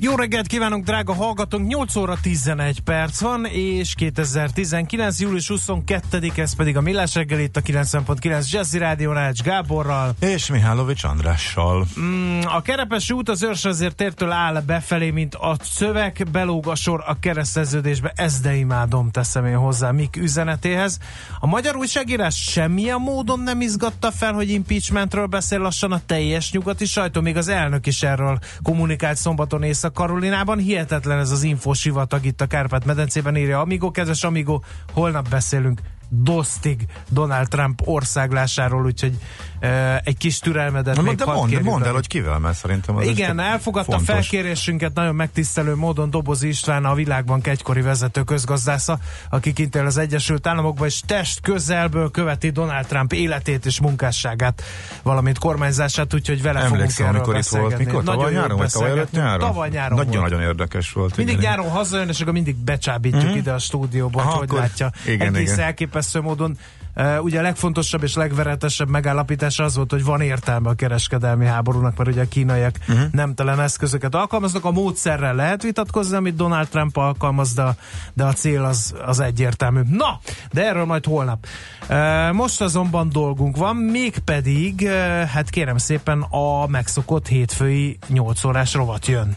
Jó reggelt kívánunk, drága hallgatónk! 8 óra 11 perc van, és 2019. július 22 ez pedig a Millás reggel itt a 90.9 Jazzy Rádió Rács Gáborral. És Mihálovics Andrással. Mm, a Kerepesi út az őrs azért tértől áll befelé, mint a szöveg, belóg a sor a kereszteződésbe, ez de imádom, teszem én hozzá Mik üzenetéhez. A magyar újságírás semmilyen módon nem izgatta fel, hogy impeachmentről beszél lassan a teljes nyugati sajtó, még az elnök is erről kommunikált szombaton észak Észak-Karolinában. Hihetetlen ez az infosivatag itt a Kárpát-medencében, írja Amigo. Kedves Amigo, holnap beszélünk Dostig Donald Trump országlásáról, úgyhogy e, egy kis türelmedet Na, még de mondd, mondd el, hogy kivel, mert szerintem az Igen, elfogadta fontos. felkérésünket nagyon megtisztelő módon Doboz István, a világbank egykori vezető közgazdásza, aki kint él az Egyesült Államokban, és test közelből követi Donald Trump életét és munkásságát, valamint kormányzását, úgyhogy vele Emlékszem, fogunk amikor itt volt, mikor? Tavaly nyáron, vagy tavaly előtt nyáron? Tavaly nyáron Nagyon-nagyon érdekes volt. Mindig igen, nyáron hazajön, és akkor mindig becsábítjuk mm-hmm. ide a stúdióba, hogy látja. Igen, Egész igen. elképesztő módon Uh, ugye a legfontosabb és legveretesebb megállapítás az volt, hogy van értelme a kereskedelmi háborúnak, mert ugye a kínaiak uh-huh. nemtelen eszközöket alkalmaznak. A módszerrel lehet vitatkozni, amit Donald Trump alkalmaz, de, de a cél az, az egyértelmű. Na, de erről majd holnap. Most azonban dolgunk van, mégpedig, hát kérem szépen, a megszokott hétfői 8 órás rovat jön.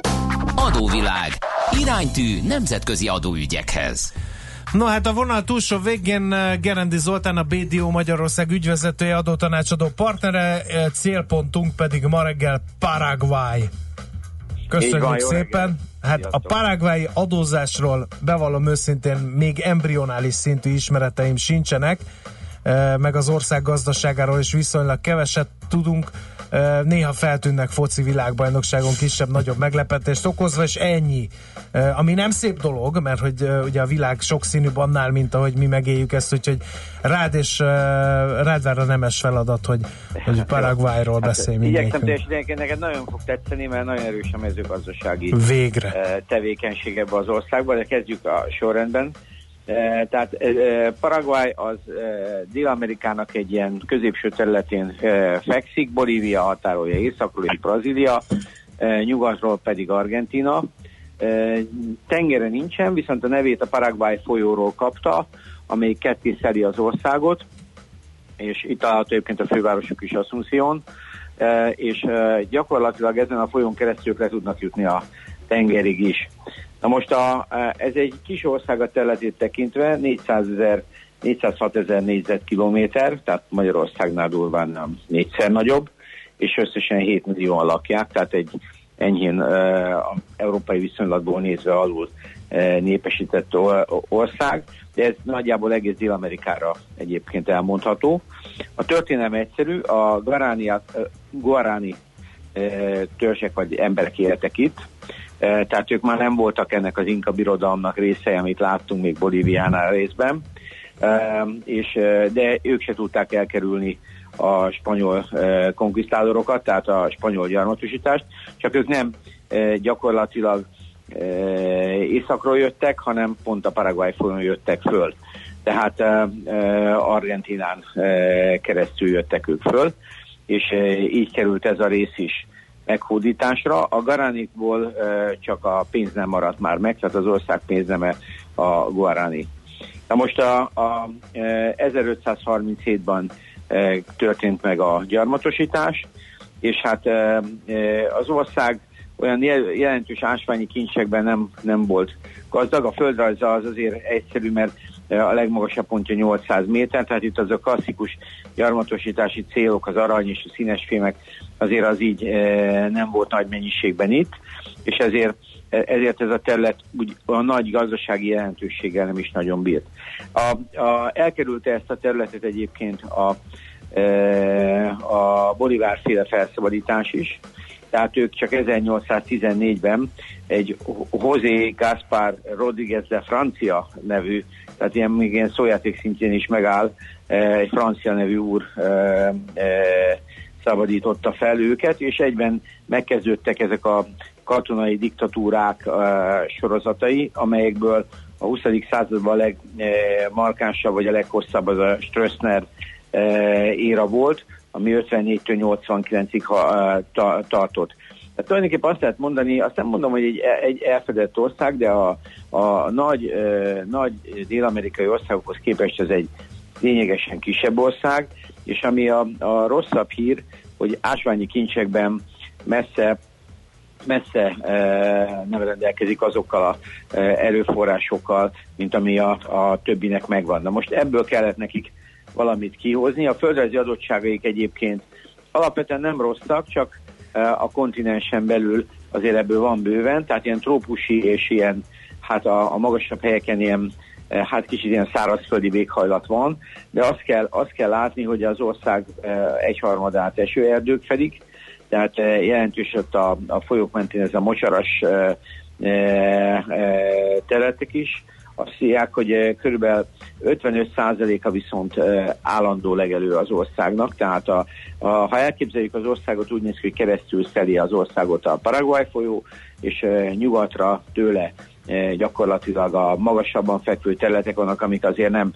Adóvilág. Iránytű nemzetközi adóügyekhez. No hát a vonal túlsó végén eh, Gerendi Zoltán, a BDO Magyarország ügyvezetője, adótanácsadó partnere, eh, célpontunk pedig ma reggel Paraguay. Köszönjük van, szépen. Hát Sziasztok. a paraguayi adózásról bevallom őszintén még embrionális szintű ismereteim sincsenek, eh, meg az ország gazdaságáról is viszonylag keveset tudunk néha feltűnnek foci világbajnokságon kisebb-nagyobb meglepetést okozva, és ennyi. Ami nem szép dolog, mert hogy ugye a világ sokszínűbb annál, mint ahogy mi megéljük ezt, úgyhogy rád és rád vár a nemes feladat, hogy, hogy hát Paraguayról hát, beszélj Igyekszem teljesíteni, neked nagyon fog tetszeni, mert nagyon erős a mezőgazdasági Végre. tevékenység ebbe az országban, de kezdjük a sorrendben. Eh, tehát eh, Paraguay az Dél-Amerikának egy ilyen középső területén fekszik, Bolívia határolja északról és Brazília, nyugatról pedig Argentina. Tengere nincsen, viszont a nevét a Paraguay folyóról kapta, amely ketté szeli az országot, és itt található egyébként a fővárosuk is Asunción, és gyakorlatilag ezen a folyón keresztül le tudnak jutni a tengerig is. Na most a, ez egy kis ország a területét tekintve, 400 ezer 406 ezer négyzetkilométer, tehát Magyarországnál durván nem négyszer nagyobb, és összesen 7 millióan lakják, tehát egy enyhén uh, európai viszonylatból nézve alul uh, népesített ország, de ez nagyjából egész Dél-Amerikára egyébként elmondható. A történelem egyszerű, a Guarani, uh, Guarani uh, törzsek vagy emberek éltek itt, tehát ők már nem voltak ennek az inka birodalomnak része, amit láttunk még Bolíviánál részben, és, de ők se tudták elkerülni a spanyol konkvisztádorokat, tehát a spanyol gyarmatosítást, csak ők nem gyakorlatilag északról jöttek, hanem pont a Paraguay folyón jöttek föl. Tehát Argentinán keresztül jöttek ők föl, és így került ez a rész is meghódításra. A Garanikból csak a pénz nem maradt már meg, tehát az ország pénzeme a Guarani. Na most a, a 1537-ban történt meg a gyarmatosítás, és hát az ország olyan jelentős ásványi kincsekben nem, nem volt gazdag. A földrajza az azért egyszerű, mert a legmagasabb pontja 800 méter, tehát itt az a klasszikus gyarmatosítási célok, az arany és a színes fémek azért az így nem volt nagy mennyiségben itt, és ezért ezért ez a terület úgy a nagy gazdasági jelentőséggel nem is nagyon bírt. A, a, elkerülte ezt a területet egyébként a, a Bolivár féle felszabadítás is, tehát ők csak 1814-ben egy José Gaspar Rodriguez de Francia nevű, tehát ilyen még ilyen szójáték szintjén is megáll, egy francia nevű úr szabadította fel őket, és egyben megkezdődtek ezek a katonai diktatúrák sorozatai, amelyekből a 20. században a legmarkánsabb vagy a leghosszabb az a Stroessner éra volt, ami 54-től 89-ig tartott. Tehát tulajdonképpen azt lehet mondani, azt nem mondom, hogy egy, egy elfedett ország, de a, a nagy, eh, nagy dél-amerikai országokhoz képest ez egy lényegesen kisebb ország, és ami a, a rosszabb hír, hogy ásványi kincsekben messze messze e, nem rendelkezik azokkal a e, erőforrásokkal, mint ami a, a többinek megvan. Na most ebből kellett nekik valamit kihozni. A földrajzi adottságaik egyébként alapvetően nem rosszak, csak a kontinensen belül azért ebből van bőven, tehát ilyen trópusi és ilyen, hát a, a magasabb helyeken ilyen hát kicsit ilyen szárazföldi véghajlat van, de azt kell, azt kell látni, hogy az ország egyharmadát esőerdők fedik, tehát jelentős ott a, a folyók mentén ez a mocsaras területek is, azt hívják, hogy eh, kb. 55%-a viszont eh, állandó legelő az országnak, tehát a, a, ha elképzeljük az országot, úgy néz ki, hogy keresztül szeli az országot a Paraguay folyó, és eh, nyugatra tőle gyakorlatilag a magasabban fekvő területek vannak, amik azért nem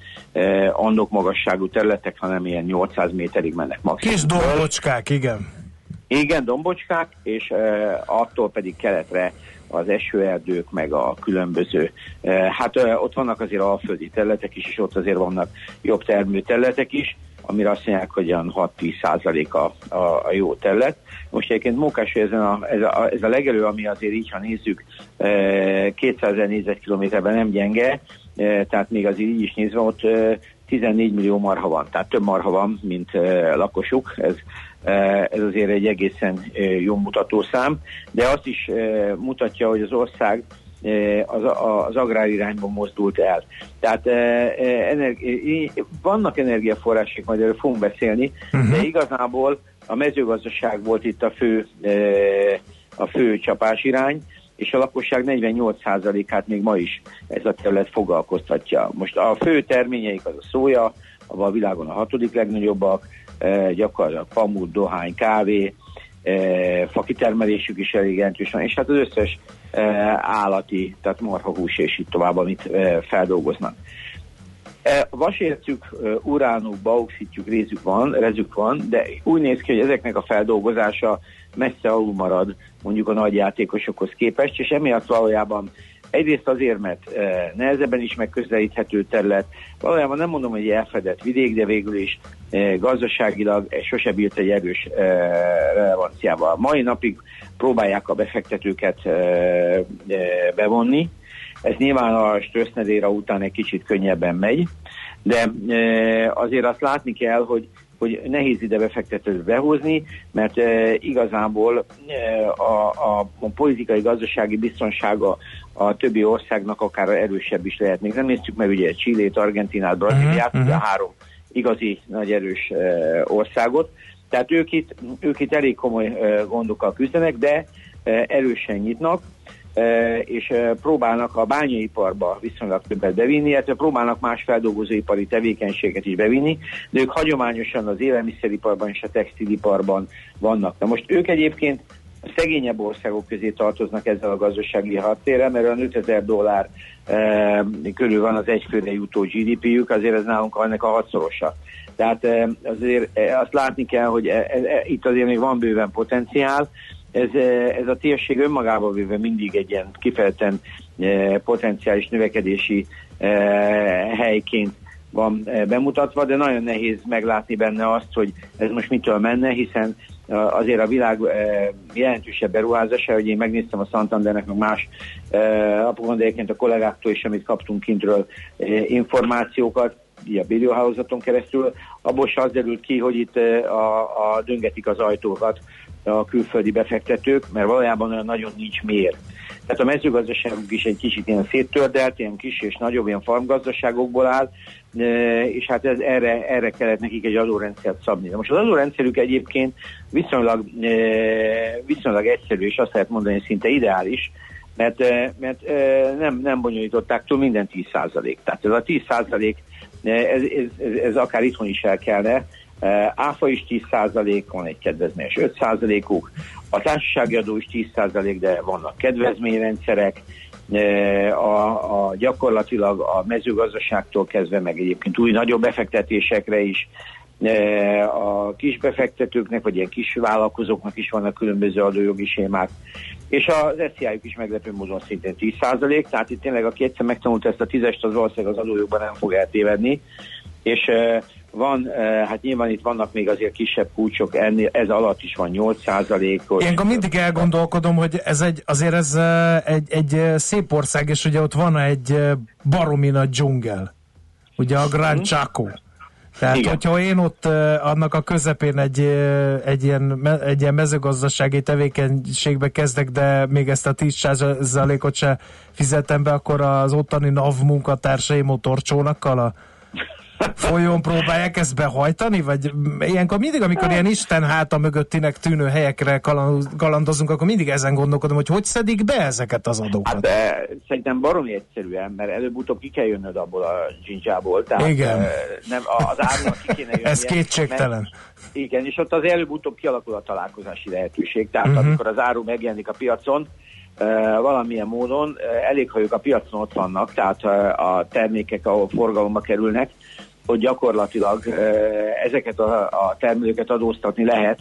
annok magasságú területek, hanem ilyen 800 méterig mennek maximum. Kis dombocskák, igen. Igen, dombocskák, és attól pedig keletre az esőerdők, meg a különböző, eh, hát eh, ott vannak azért alföldi területek is, és ott azért vannak jobb termő területek is, amire azt mondják, hogy olyan 6-10 százalék a, a, a jó terület. Most egyébként Mókás, hogy ezen a, ez, a, ez a legelő, ami azért így, ha nézzük, 200 eh, négyzetkilométerben nem gyenge, tehát még azért így is nézve, ott 14 millió marha van, tehát több marha van, mint lakosuk, ez ez azért egy egészen eh, jó mutatószám, de azt is eh, mutatja, hogy az ország az, az agrárirányban mozdult el. Tehát energi- vannak energiaforrások, majd erről fogunk beszélni, uh-huh. de igazából a mezőgazdaság volt itt a fő, a fő csapásirány, és a lakosság 48%-át még ma is ez a terület foglalkoztatja. Most a fő terményeik az a szója, a világon a hatodik legnagyobbak, gyakorlatilag pamut, dohány, kávé, e, fakitermelésük is elég jelentős van, és hát az összes e, állati, tehát marhahús és így tovább, amit feldolgoznak. Vasércük, uránuk, bauxitjuk, rézük van, rezük van, de úgy néz ki, hogy ezeknek a feldolgozása messze alul marad mondjuk a nagy játékosokhoz képest, és emiatt valójában Egyrészt azért, mert e, nehezebben is megközelíthető terület. Valójában nem mondom, hogy elfedett vidék, de végül is e, gazdaságilag e, sose bírt egy erős e, relevanciával. Mai napig próbálják a befektetőket e, bevonni. Ez nyilván a Strössznedéra után egy kicsit könnyebben megy, de azért azt látni kell, hogy hogy nehéz ide befektetőt behozni, mert e, igazából e, a, a, a politikai gazdasági biztonsága a többi országnak akár erősebb is lehet. Még nem néztük meg ugye Chilét, Argentinát, Brazíliát, uh-huh. a három igazi nagy erős e, országot. Tehát ők itt, ők itt elég komoly e, gondokkal küzdenek, de e, erősen nyitnak és próbálnak a bányaiparba viszonylag többet bevinni, illetve próbálnak más feldolgozóipari tevékenységet is bevinni, de ők hagyományosan az élelmiszeriparban és a textiliparban vannak. Na most ők egyébként a szegényebb országok közé tartoznak ezzel a gazdasági hattérrel, mert a 5000 dollár e, körül van az egyfőre jutó GDP-jük, azért ez nálunk ennek a hatszorosa. Tehát e, azért e, azt látni kell, hogy e, e, itt azért még van bőven potenciál, ez, eh, ez a térség önmagában véve mindig egy ilyen kifejezetten e, potenciális növekedési e, helyként van bemutatva, de nagyon nehéz meglátni benne azt, hogy ez most mitől menne, hiszen azért a világ jelentősebb beruházása, hogy én megnéztem a Santandernek, meg más egyébként a kollégáktól is, amit kaptunk kintről információkat, a videóhálózaton keresztül, abból se az derült ki, hogy itt a, a döngetik az ajtókat a külföldi befektetők, mert valójában olyan nagyon nincs miért. Tehát a mezőgazdaságunk is egy kicsit ilyen széttördelt, ilyen kis és nagyobb ilyen farmgazdaságokból áll, és hát ez, erre, erre kellett nekik egy adórendszert szabni. De most az adórendszerük egyébként viszonylag, viszonylag egyszerű, és azt lehet mondani, hogy szinte ideális, mert, mert nem, nem bonyolították túl minden 10%. Tehát ez a 10% ez, ez, ez akár itthon is el kellene, áfa is 10% van egy kedvezményes 5%-uk, a társasági adó is 10%, de vannak kedvezményrendszerek, a, a gyakorlatilag a mezőgazdaságtól kezdve meg egyébként új nagyobb befektetésekre is. A kis befektetőknek, vagy ilyen kis vállalkozóknak is vannak különböző adójogi sémák, és az SZIA-juk is meglepő módon szintén 10%, tehát itt tényleg aki egyszer megtanult ezt a tízest, az valószínűleg az adójogban nem fog eltévedni, és van, hát nyilván itt vannak még azért kisebb kulcsok, ennél, ez alatt is van 8 százalékos. Ilyenkor mindig elgondolkodom, hogy ez egy, azért ez egy, egy szép ország, és ugye ott van egy baromi nagy dzsungel. Ugye a Grand mhm. Chaco. Tehát, Igen. hogyha én ott annak a közepén egy, egy, ilyen, egy ilyen mezőgazdasági tevékenységbe kezdek, de még ezt a 10%-ot se fizetem be, akkor az ottani NAV munkatársaim motorcsónakkal a folyón próbálják ezt behajtani? Vagy ilyenkor mindig, amikor ilyen Isten háta mögöttinek tűnő helyekre kalandozunk, akkor mindig ezen gondolkodom, hogy hogy szedik be ezeket az adókat? Hát de, szerintem baromi egyszerűen, mert előbb-utóbb ki kell jönnöd abból a dzsindzsából. Tehát, Igen. Nem, az árnak ki kéne jönnie. Ez kétségtelen. Mert, igen, és ott az előbb-utóbb kialakul a találkozási lehetőség. Tehát uh-huh. amikor az áru megjelenik a piacon, valamilyen módon elég, ha ők a piacon ott vannak, tehát a termékek, ahol forgalomba kerülnek, hogy gyakorlatilag ezeket a, a termelőket adóztatni lehet,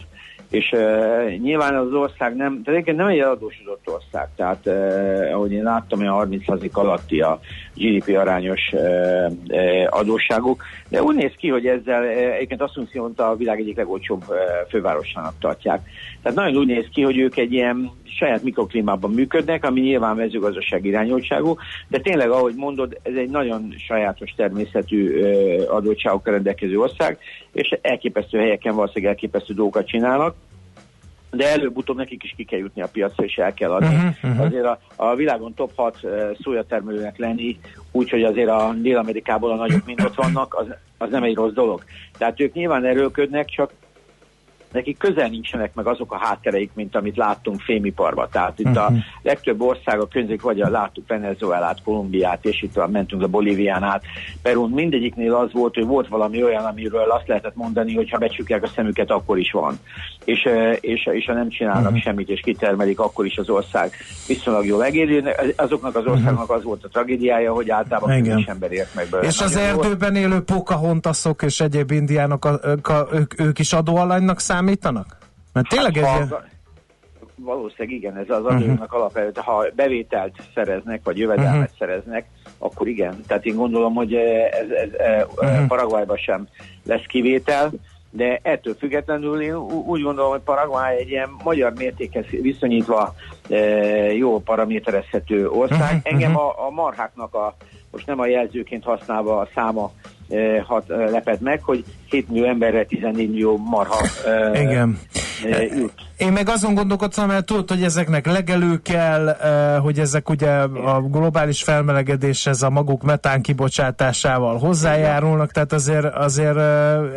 és nyilván az ország nem, tehát nem egy adósodott ország, tehát uh, ahogy én láttam, olyan 30% alatti a GDP arányos adósságuk, de úgy néz ki, hogy ezzel uh, egyébként mondja, a világ egyik legolcsóbb fővárosának tartják. Tehát nagyon úgy néz ki, hogy ők egy ilyen saját mikroklímában működnek, ami nyilván mezőgazdaság irányultságú, de tényleg, ahogy mondod, ez egy nagyon sajátos természetű adottságokkal rendelkező ország, és elképesztő helyeken valószínűleg elképesztő dolgokat csinálnak, de előbb-utóbb nekik is ki kell jutni a piacra, és el kell adni. Uh-huh, uh-huh. Azért a, a világon top 6 uh, szójatermelőnek lenni, úgyhogy azért a Dél-Amerikából a nagyok mind ott vannak, az, az nem egy rossz dolog. Tehát ők nyilván erőlködnek, csak nekik közel nincsenek meg azok a háttereik, mint amit láttunk fémiparban. Tehát itt a mhm. legtöbb ország a közük, vagy a láttuk Venezuelát, Kolumbiát, és itt mentünk a Bolívián át, Perun, mindegyiknél az volt, hogy volt valami olyan, amiről azt lehetett mondani, hogy ha becsukják a szemüket, akkor is van. És, és, és ha nem csinálnak uh-huh. semmit, és kitermelik, akkor is az ország viszonylag jól megéri. Azoknak az országnak az volt a tragédiája, hogy általában kevés ember ért meg belőle. És az erdőben élő Pocahontasok és egyéb indiánok, a, a, ők, ők is adóalanynak számítanak? Számítanak? Mert tényleg hát, ez... Ha, valószínűleg igen, ez az adónak uh-huh. alapvető. Ha bevételt szereznek, vagy jövedelmet uh-huh. szereznek, akkor igen. Tehát én gondolom, hogy ez, ez, ez uh-huh. Paraguayban sem lesz kivétel, de ettől függetlenül én úgy gondolom, hogy Paraguay egy ilyen magyar mértékhez viszonyítva jó paraméterezhető ország. Uh-huh. Engem a, a marháknak a, most nem a jelzőként használva a száma hat, lepett meg, hogy 7 millió emberre 14 millió marha Igen. Jut. Én meg azon gondolkodtam, mert tudod, hogy ezeknek legelő kell, hogy ezek ugye a globális felmelegedéshez a maguk metán kibocsátásával hozzájárulnak, tehát azért, azért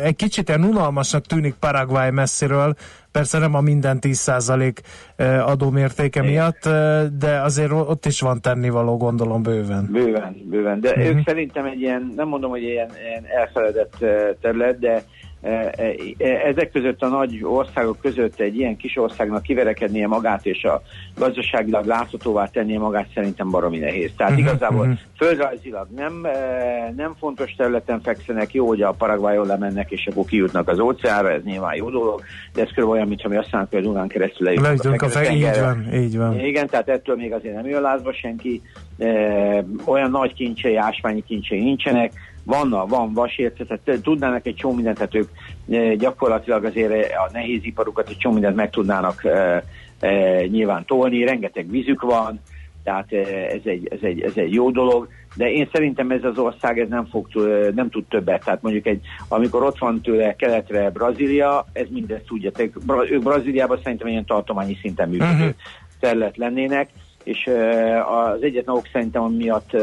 egy kicsit ilyen unalmasnak tűnik Paraguay messziről, persze nem a minden 10% adómértéke miatt, de azért ott is van tennivaló, gondolom bőven. Bőven, bőven, de uh-huh. ők szerintem egy ilyen, nem mondom, hogy ilyen, ilyen elfeledett terület, de ezek között a nagy országok között egy ilyen kis országnak kiverekednie magát és a gazdaságilag láthatóvá tennie magát szerintem baromi nehéz. Tehát uh-huh, igazából uh-huh. földrajzilag nem, nem fontos területen fekszenek, jó, hogy a Paraguayon lemennek és akkor kijutnak az óceánra, ez nyilván jó dolog, de ez körülbelül olyan, mintha mi azt mondjuk, hogy a Dunán keresztül lejutnak a, a fe- így van, így van. Igen, tehát ettől még azért nem jön lázba senki, olyan nagy kincsei, ásványi kincsei nincsenek, van, van vasért, tehát tudnának egy csomó mindent, tehát ők gyakorlatilag azért a nehéz iparukat egy csomó mindent meg tudnának e, e, nyilván tolni, rengeteg vízük van, tehát ez egy, ez, egy, ez egy jó dolog, de én szerintem ez az ország ez nem, fog, nem tud többet. Tehát mondjuk egy, amikor ott van tőle keletre Brazília, ez mindezt tudja. Ők Brazíliában szerintem ilyen tartományi szinten működő uh-huh. terület lennének, és az egyetlen ok szerintem, amiatt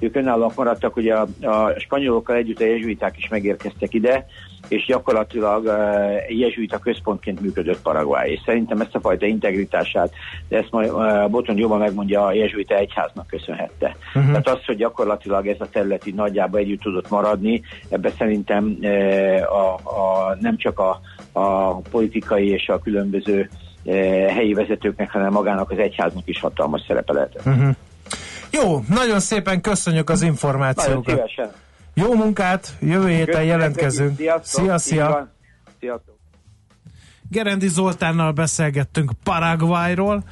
ők önállóak maradtak, hogy a, a spanyolokkal együtt a jezsuiták is megérkeztek ide, és gyakorlatilag uh, jezsuita központként működött Paraguay. És szerintem ezt a fajta integritását, de ezt majd uh, Boton jobban megmondja, a jezsuita egyháznak köszönhette. Uh-huh. Tehát az, hogy gyakorlatilag ez a terület így nagyjából együtt tudott maradni, ebbe szerintem uh, a, a, nem csak a, a politikai és a különböző uh, helyi vezetőknek, hanem magának az egyháznak is hatalmas szerepe lehetett. Uh-huh. Jó, nagyon szépen köszönjük az információkat. Nagyon szívesen. Jó munkát, jövő héten jelentkezünk. Szia, szia! Sziasztok! Gerendi Zoltánnal beszélgettünk Paraguayról.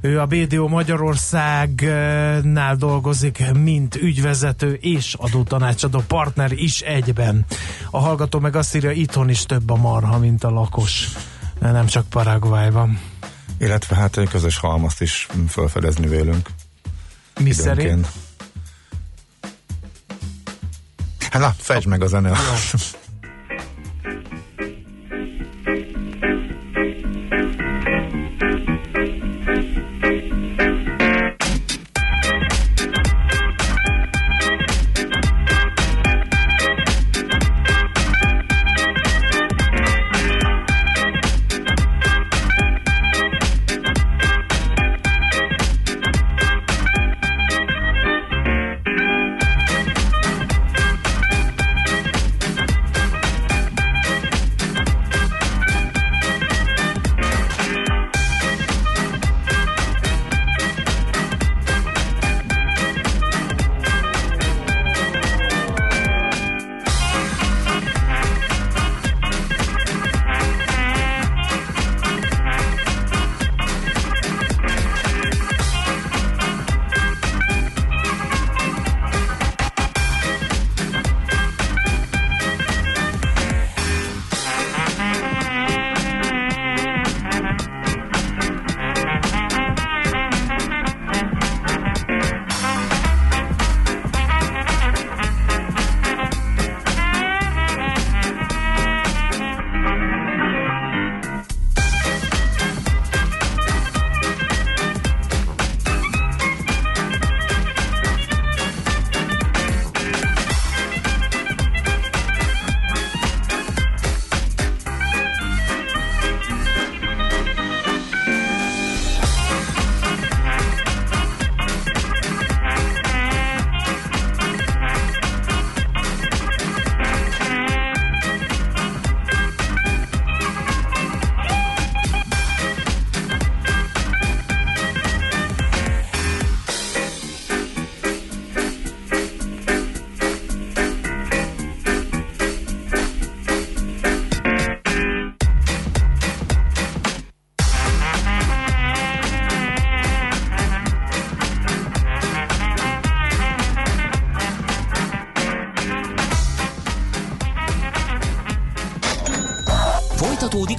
Ő a BDO Magyarországnál dolgozik, mint ügyvezető és adótanácsadó partner is egyben. A hallgató meg azt írja, itthon is több a marha, mint a lakos. Nem csak Paraguayban. Illetve hát egy közös halmazt is felfedezni vélünk. Mi időnként. szerint? Hát na, fejtsd meg a zene.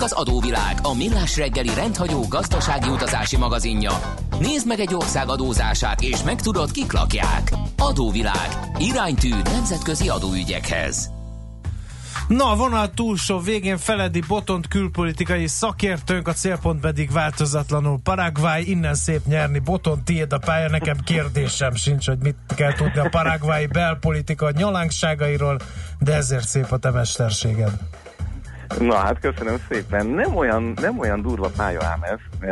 Adóvilág, a millás reggeli rendhagyó gazdasági utazási magazinja. Nézd meg egy ország adózását, és megtudod, kik lakják. Adóvilág. Iránytű nemzetközi adóügyekhez. Na, a vonal túlsó végén Feledi Botont külpolitikai szakértőnk, a célpont pedig változatlanul Paraguay, innen szép nyerni. Botont, tiéd a pálya, nekem kérdésem sincs, hogy mit kell tudni a paraguayi belpolitika nyalánkságairól, de ezért szép a te mesterséged. Na hát köszönöm szépen. Nem olyan, nem olyan durva pálya ám ez.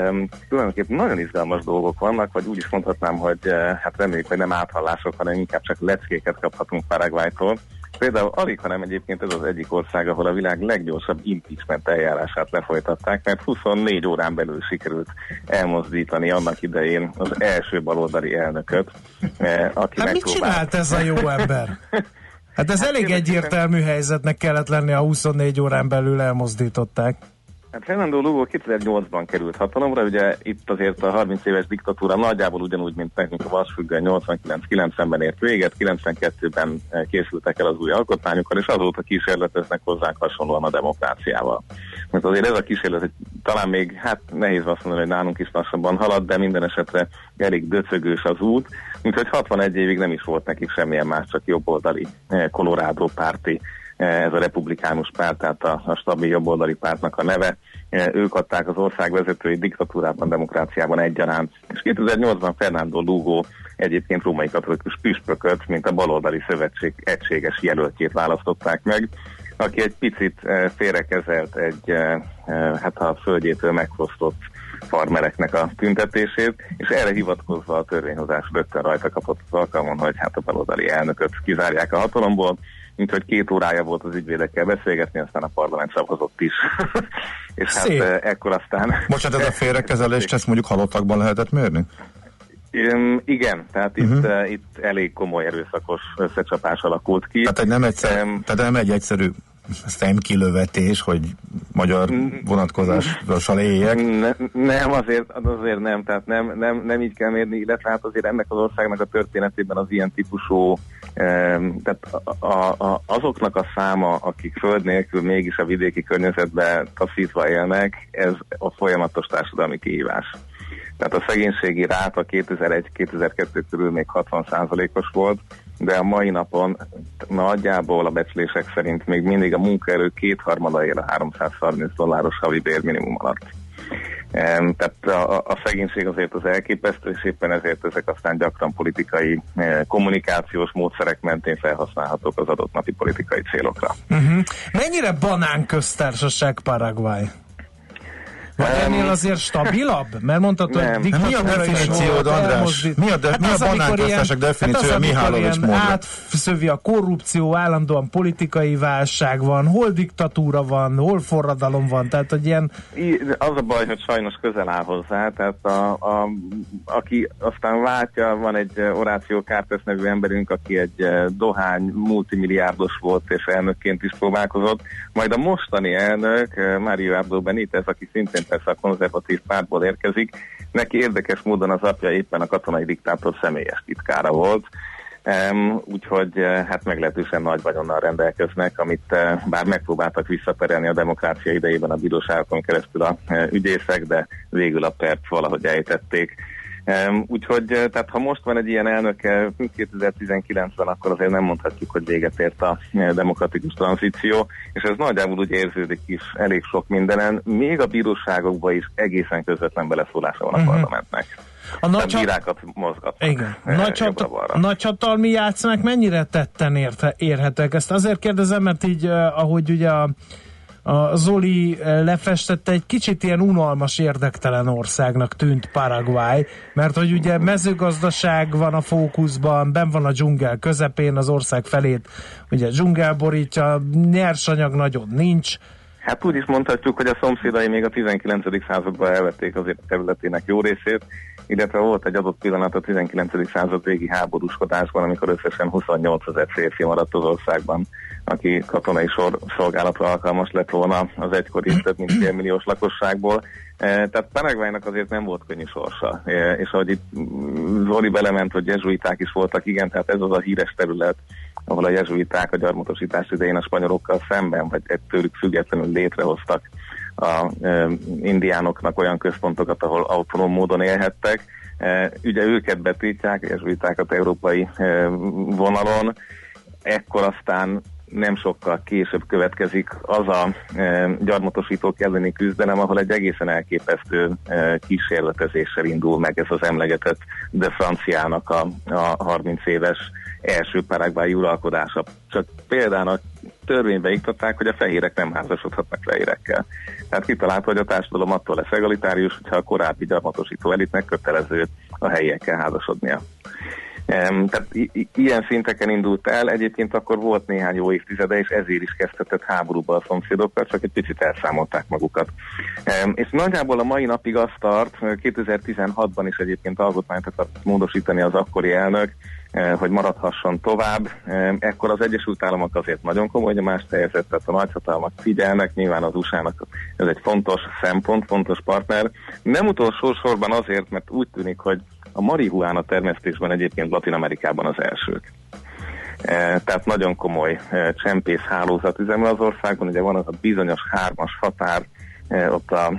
Tulajdonképpen nagyon izgalmas dolgok vannak, vagy úgy is mondhatnám, hogy eh, hát reméljük, hogy nem áthallások, hanem inkább csak leckéket kaphatunk Paraguaytól. Például alig, hanem egyébként ez az egyik ország, ahol a világ leggyorsabb impeachment eljárását lefolytatták, mert 24 órán belül sikerült elmozdítani annak idején az első baloldali elnököt, eh, aki hát mit csinált ez a jó ember? Hát ez hát elég egyértelmű helyzetnek kellett lenni, a 24 órán belül elmozdították. Hát Fernando Lugo 2008-ban került hatalomra, ugye itt azért a 30 éves diktatúra nagyjából ugyanúgy, mint nekünk a vasfüggő 89-90-ben ért véget, 92-ben eh, készültek el az új alkotmányokkal, és azóta kísérleteznek hozzánk hasonlóan a demokráciával. Mert azért ez a kísérlet talán még, hát nehéz azt mondani, hogy nálunk is lassabban halad, de minden esetre elég döcögős az út, mint hogy 61 évig nem is volt nekik semmilyen más, csak jobboldali eh, Colorado párti ez a republikánus párt, tehát a, a stabil jobboldali pártnak a neve. Ők adták az ország vezetői diktatúrában, demokráciában egyaránt. És 2008-ban Fernando Lugo egyébként római katolikus püspököt, mint a baloldali szövetség egységes jelöltjét választották meg, aki egy picit félrekezelt egy, hát a földjétől megfosztott farmereknek a tüntetését, és erre hivatkozva a törvényhozás rögtön rajta kapott az alkalmon, hogy hát a baloldali elnököt kizárják a hatalomból, mint hogy két órája volt az ügyvédekkel beszélgetni, aztán a parlament szavazott is. és hát Szép. ekkor aztán... Bocsánat, ez a félrekezelést ezt mondjuk halottakban lehetett mérni? igen, tehát uh-huh. itt, uh, itt elég komoly erőszakos összecsapás alakult ki. Tehát nem, egyszer, um, tehát nem egy egyszerű szemkilövetés, hogy magyar vonatkozással éljek? Ne, nem, azért, azért nem, tehát nem, nem, nem így kell mérni, illetve hát azért ennek az országnak a történetében az ilyen típusú, tehát a, a, azoknak a száma, akik föld nélkül mégis a vidéki környezetben taszítva élnek, ez a folyamatos társadalmi kihívás. Tehát a szegénységi ráta 2001-2002 körül még 60%-os volt, de a mai napon nagyjából a becslések szerint még mindig a munkaerő kétharmada él a 330 dolláros havi bérminimum alatt. Tehát a, a szegénység azért az elképesztő, és éppen ezért ezek aztán gyakran politikai e, kommunikációs módszerek mentén felhasználhatók az adott napi politikai célokra. Uh-huh. Mennyire banán köztársaság Paraguay? Vagy ennél azért stabilabb? Mert mondtad, hogy Mi a definíciód, András? Mi a, de, hát mi a banánköztársaság definíciója hát Mihálovics módra? Átszövi a korrupció, állandóan politikai válság van, hol diktatúra van, hol forradalom van, tehát hogy ilyen... Az a baj, hogy sajnos közel áll hozzá, tehát a, a, aki aztán látja, van egy Oráció Kártesz nevű emberünk, aki egy dohány multimilliárdos volt, és elnökként is próbálkozott, majd a mostani elnök, Mário Abdo Benitez, aki szintén persze a konzervatív pártból érkezik. Neki érdekes módon az apja éppen a katonai diktátor személyes titkára volt, Um, úgyhogy uh, hát meglehetősen nagy vagyonnal rendelkeznek, amit uh, bár megpróbáltak visszaperelni a demokrácia idejében a bíróságokon keresztül a uh, ügyészek, de végül a pert valahogy ejtették. Úgyhogy, tehát ha most van egy ilyen elnöke 2019-ben, akkor azért nem mondhatjuk, hogy véget ért a demokratikus tranzíció, és ez nagyjából úgy érződik is elég sok mindenen, még a bíróságokban is egészen közvetlen beleszólása van a uh-huh. parlamentnek. A nagy bírákat mozgat. Igen. Nagy, csat, nagy csatalmi játszmák mennyire tetten érte, érhetek? Ezt azért kérdezem, mert így, ahogy ugye a a Zoli eh, lefestette, egy kicsit ilyen unalmas, érdektelen országnak tűnt Paraguay, mert hogy ugye mezőgazdaság van a fókuszban, ben van a dzsungel közepén, az ország felét ugye dzsungel borítja, nyersanyag nagyon nincs, Hát úgy is mondhatjuk, hogy a szomszédai még a 19. században elvették azért a területének jó részét, illetve volt egy adott pillanat a 19. század végi háborúskodásban, amikor összesen 28 ezer férfi maradt az országban, aki katonai sor, szolgálatra alkalmas lett volna az egykori több mint fél milliós lakosságból. E, tehát Paraguaynak azért nem volt könnyű sorsa. E, és ahogy itt Zoli belement, hogy jezsuiták is voltak, igen, tehát ez az a híres terület, ahol a jezsuiták a gyarmatosítás idején a spanyolokkal szemben, vagy tőlük függetlenül létrehoztak a e, indiánoknak olyan központokat, ahol autonóm módon élhettek. E, ugye őket betiltják, jezsuitákat európai e, vonalon, ekkor aztán nem sokkal később következik az a e, gyarmatosítók elleni küzdelem, ahol egy egészen elképesztő e, kísérletezéssel indul meg ez az emlegetett de franciának a, a 30 éves első paragbái uralkodása. Csak például törvénybe iktatták, hogy a fehérek nem házasodhatnak fehérekkel. Tehát kitalált, hogy a társadalom attól lesz egalitárius, hogyha a korábbi gyarmatosító elitnek kötelező a helyiekkel házasodnia. Tehát ilyen szinteken indult el, egyébként akkor volt néhány jó évtizede, és ezért is kezdhetett háborúba a szomszédokkal, csak egy picit elszámolták magukat. És nagyjából a mai napig azt tart, 2016-ban is egyébként alkotmányt akart módosítani az akkori elnök, hogy maradhasson tovább. Ekkor az Egyesült Államok azért nagyon komoly nyomást helyezett, tehát a nagyhatalmak figyelnek, nyilván az USA-nak ez egy fontos szempont, fontos partner. Nem utolsó sorban azért, mert úgy tűnik, hogy a marihuána termesztésben egyébként Latin Amerikában az elsők. E, tehát nagyon komoly e, csempész hálózat üzemel az országban, ugye van az a bizonyos hármas határ, e, ott a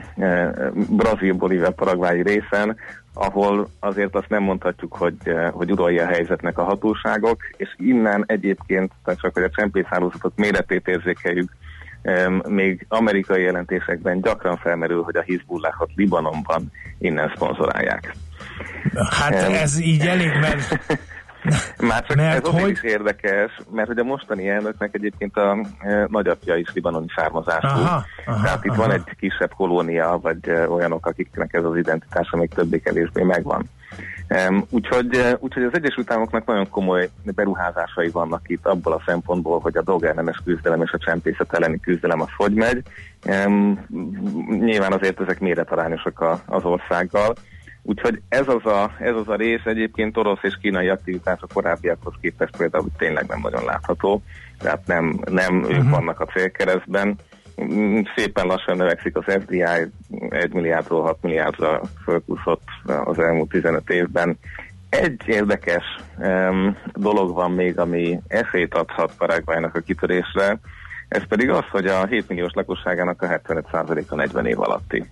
brazil bolívia paragvái részen, ahol azért azt nem mondhatjuk, hogy, hogy uralja a helyzetnek a hatóságok, és innen egyébként, tehát csak hogy a csempészhálózatok méretét érzékeljük, még amerikai jelentésekben gyakran felmerül, hogy a Hizbullahot Libanonban innen szponzorálják. Hát ez így elég, mert Már csak mert ez hogy... is érdekes, mert hogy a mostani elnöknek egyébként a e, nagyapja is libanoni származású. Aha, aha, Tehát itt aha. van egy kisebb kolónia, vagy e, olyanok, akiknek ez az identitása még többé-kevésbé megvan. Um, úgyhogy, e, úgyhogy az Egyesült Államoknak nagyon komoly beruházásai vannak itt abból a szempontból, hogy a drogellenes küzdelem és a csempészet elleni küzdelem az hogy megy. Um, nyilván azért ezek méretarányosak a, az országgal, Úgyhogy ez az, a, ez az a rész egyébként orosz és kínai aktivitás a korábbiakhoz képest például tényleg nem nagyon látható, tehát nem, nem uh-huh. ők mhm. vannak a célkeresztben. Szépen lassan növekszik az FDI, 1 milliárdról 6 milliárdra fölkúszott az elmúlt 15 évben. Egy érdekes um, dolog van még, ami esélyt adhat Paraguaynak a kitörésre, ez pedig az, hogy a 7 milliós lakosságának a 75%-a 40 év alatti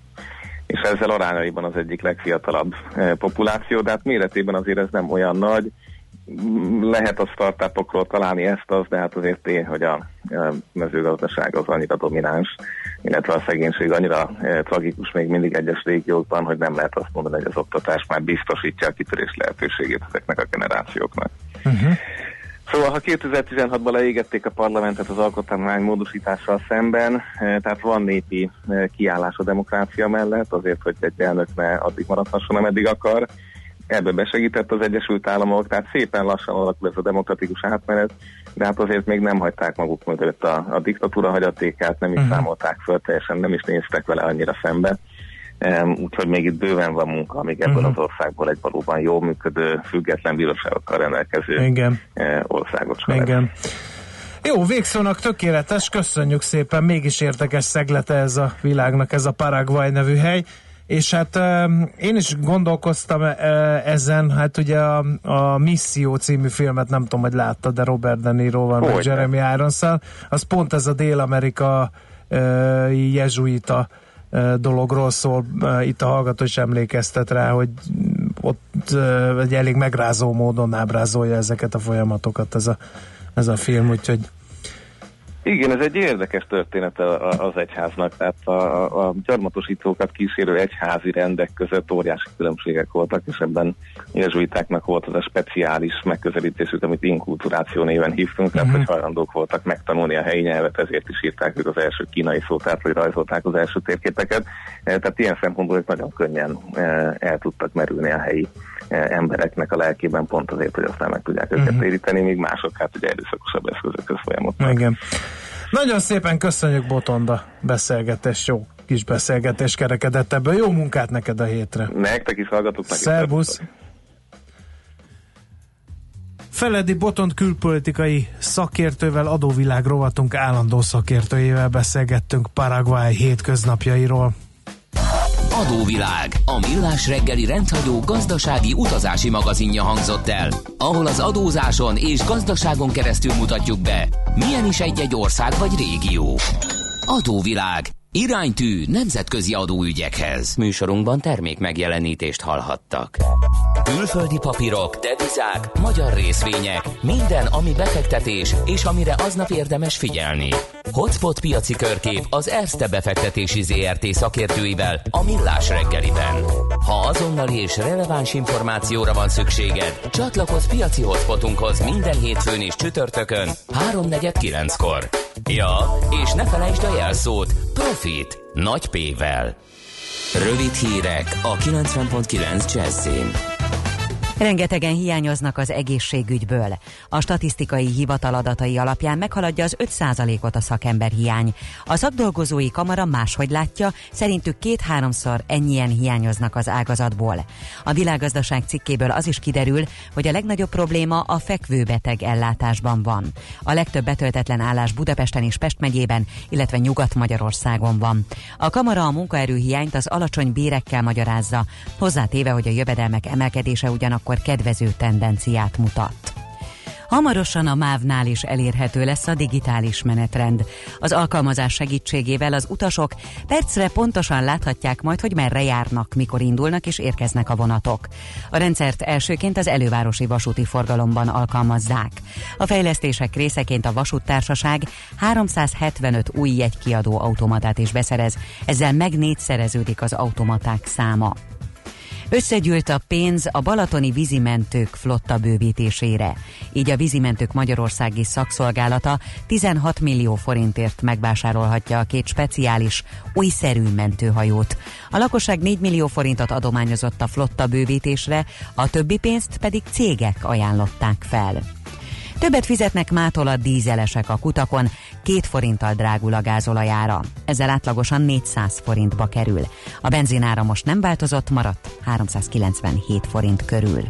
és ezzel arányaiban az egyik legfiatalabb eh, populáció, de hát méretében azért ez nem olyan nagy. Lehet a startupokról találni ezt az, de hát azért tény, hogy a mezőgazdaság az annyira domináns, illetve a szegénység annyira eh, tragikus még mindig egyes régiókban, hogy nem lehet azt mondani, hogy az oktatás már biztosítja a kitörés lehetőségét ezeknek a generációknak. Uh-huh. Szóval, ha 2016-ban leégették a parlamentet az alkotmány módosítással szemben, eh, tehát van népi eh, kiállás a demokrácia mellett, azért, hogy egy elnök ne addig maradhasson, ameddig akar. Ebbe besegített az Egyesült Államok, tehát szépen lassan alakul ez a demokratikus átmenet, de hát azért még nem hagyták maguk mögött a, a diktatúra hagyatékát, nem is uh-huh. számolták föl teljesen, nem is néztek vele annyira szembe. Úgyhogy még itt bőven van munka, amíg ebből uh-huh. az országból egy valóban jól működő, független bíróságokkal rendelkező Igen. Uh, országocska Igen. Jó, végszónak tökéletes, köszönjük szépen, mégis érdekes szeglete ez a világnak, ez a Paraguay nevű hely. És hát én is gondolkoztam uh, ezen, hát ugye a, a Misszió című filmet nem tudom, hogy látta, de Robert De Niro van, meg Jeremy irons az pont ez a Dél-Amerika uh, jezsuita dologról szól. Itt a hallgató is emlékeztet rá, hogy ott egy elég megrázó módon ábrázolja ezeket a folyamatokat ez a, ez a film, úgyhogy igen, ez egy érdekes történet az egyháznak, tehát a, a gyarmatosítókat kísérő egyházi rendek között óriási különbségek voltak, és ebben jezsuitáknak volt az a speciális megközelítésük, amit inkulturáció néven hívtunk, tehát uh-huh. hogy hajlandók voltak megtanulni a helyi nyelvet, ezért is írták ők az első kínai szótárt, hogy rajzolták az első térképeket. E, tehát ilyen szempontból nagyon könnyen e, el tudtak merülni a helyi embereknek a lelkében, pont azért, hogy aztán meg tudják őket uh-huh. éríteni, míg mások hát ugye erőszakosabb eszközökhöz folyamodtak. Igen. Nagyon szépen köszönjük Botonda beszélgetés, jó kis beszélgetés kerekedett ebből. Jó munkát neked a hétre. Nektek is hallgatok. Szervusz. Feledi Botont külpolitikai szakértővel, adóvilág rovatunk állandó szakértőjével beszélgettünk Paraguay hétköznapjairól. Adóvilág, a millás reggeli rendhagyó gazdasági utazási magazinja hangzott el, ahol az adózáson és gazdaságon keresztül mutatjuk be, milyen is egy-egy ország vagy régió. Adóvilág, iránytű nemzetközi adóügyekhez. Műsorunkban termék megjelenítést hallhattak. Külföldi papírok, devizák, magyar részvények, minden, ami befektetés, és amire aznap érdemes figyelni. Hotspot piaci körkép az Erste befektetési ZRT szakértőivel a Millás reggeliben. Ha azonnali és releváns információra van szükséged, csatlakozz piaci hotspotunkhoz minden hétfőn és csütörtökön 3.49-kor. Ja, és ne felejtsd a jelszót Profit nagy P-vel. Rövid hírek a 90.9 Jazzin. Rengetegen hiányoznak az egészségügyből. A statisztikai hivatal adatai alapján meghaladja az 5%-ot a szakember hiány. A szakdolgozói kamara máshogy látja, szerintük két-háromszor ennyien hiányoznak az ágazatból. A világgazdaság cikkéből az is kiderül, hogy a legnagyobb probléma a fekvőbeteg ellátásban van. A legtöbb betöltetlen állás Budapesten és Pest megyében, illetve Nyugat-Magyarországon van. A kamara a munkaerőhiányt az alacsony bérekkel magyarázza, hozzátéve, hogy a jövedelmek emelkedése ugyanakkor akkor kedvező tendenciát mutat. Hamarosan a MÁV-nál is elérhető lesz a digitális menetrend. Az alkalmazás segítségével az utasok percre pontosan láthatják majd, hogy merre járnak, mikor indulnak és érkeznek a vonatok. A rendszert elsőként az elővárosi vasúti forgalomban alkalmazzák. A fejlesztések részeként a vasúttársaság 375 új jegykiadó automatát is beszerez, ezzel meg négyszereződik az automaták száma. Összegyűlt a pénz a balatoni vízimentők flotta bővítésére. Így a vízimentők Magyarországi szakszolgálata 16 millió forintért megvásárolhatja a két speciális, újszerű mentőhajót. A lakosság 4 millió forintot adományozott a flotta bővítésre, a többi pénzt pedig cégek ajánlották fel. Többet fizetnek mától a dízelesek a kutakon, két forinttal drágul a gázolajára. Ezzel átlagosan 400 forintba kerül. A benzinára most nem változott, maradt 397 forint körül.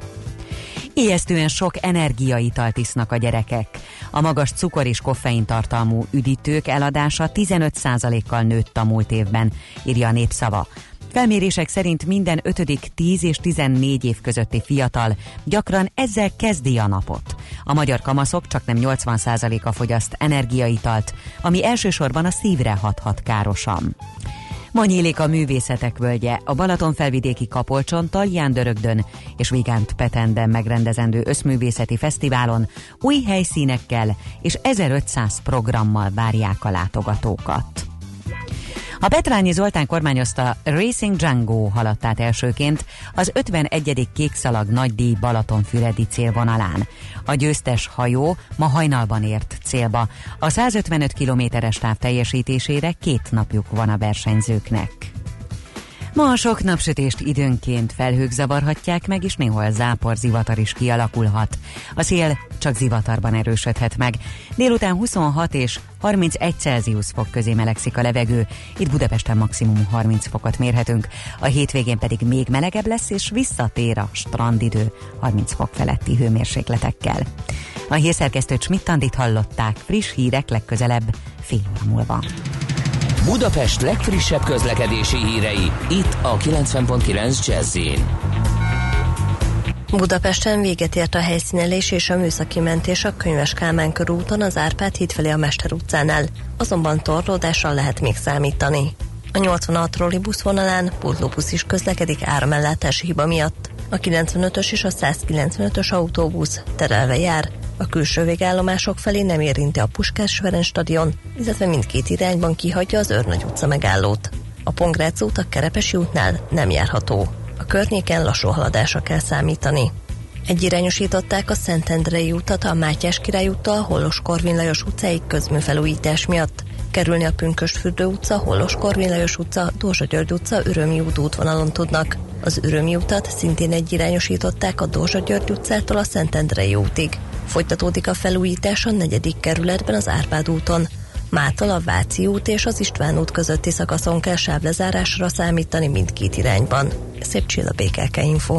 Ijesztően sok energiaitalt isznak a gyerekek. A magas cukor és koffein tartalmú üdítők eladása 15%-kal nőtt a múlt évben, írja a népszava. Felmérések szerint minden ötödik 10 és 14 év közötti fiatal gyakran ezzel kezdi a napot. A magyar kamaszok csak nem 80%-a fogyaszt energiaitalt, ami elsősorban a szívre hathat károsan. Ma nyílik a művészetek völgye, a Balaton felvidéki Kapolcson, Dörögdön és Vigánt Petenden megrendezendő összművészeti fesztiválon új helyszínekkel és 1500 programmal várják a látogatókat. A Petrányi Zoltán kormányozta Racing Django haladt át elsőként az 51. kékszalag nagydíj Balatonfüredi célvonalán. A győztes hajó ma hajnalban ért célba. A 155 kilométeres táv teljesítésére két napjuk van a versenyzőknek. Ma a sok napsütést időnként felhők zavarhatják meg, és néhol zápor zivatar is kialakulhat. A szél csak zivatarban erősödhet meg. Délután 26 és 31 Celsius fok közé melegszik a levegő, itt Budapesten maximum 30 fokot mérhetünk, a hétvégén pedig még melegebb lesz, és visszatér a strandidő 30 fok feletti hőmérsékletekkel. A hírszerkesztő Csmittandit hallották, friss hírek legközelebb fél óra múlva. Budapest legfrissebb közlekedési hírei, itt a 90.9 jazz Budapesten véget ért a helyszínelés és a műszaki mentés a Könyves Kálmán körúton az Árpád híd felé a Mester utcánál, azonban torlódással lehet még számítani. A 86 trollibusz vonalán pótlóbusz is közlekedik áramellátási hiba miatt. A 95-ös és a 195-ös autóbusz terelve jár, a külső végállomások felé nem érinti a Puskás Ferenc stadion, illetve mindkét irányban kihagyja az Őrnagy utca megállót. A Pongrác út a Kerepesi útnál nem járható. A környéken lassú haladásra kell számítani. Egyirányosították a Szentendrei utat a Mátyás király úttal Hollos Korvin Lajos utcáig közműfelújítás miatt. Kerülni a Pünkösfürdő utca, Hollos Korvin utca, Dózsa György utca, Ürömi út útvonalon tudnak. Az Ürömi utat szintén egyirányosították a Dózsa György utcától a Szentendrei útig. Folytatódik a felújítás a negyedik kerületben az Árpád úton. Mától a Váci út és az István út közötti szakaszon kell sávlezárásra számítani mindkét irányban. Szép Csilla Békelke Info.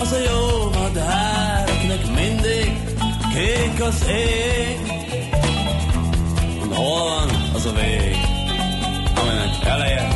Az a jó madár, akinek mindig kék az ég. hol van az a vég, aminek eleje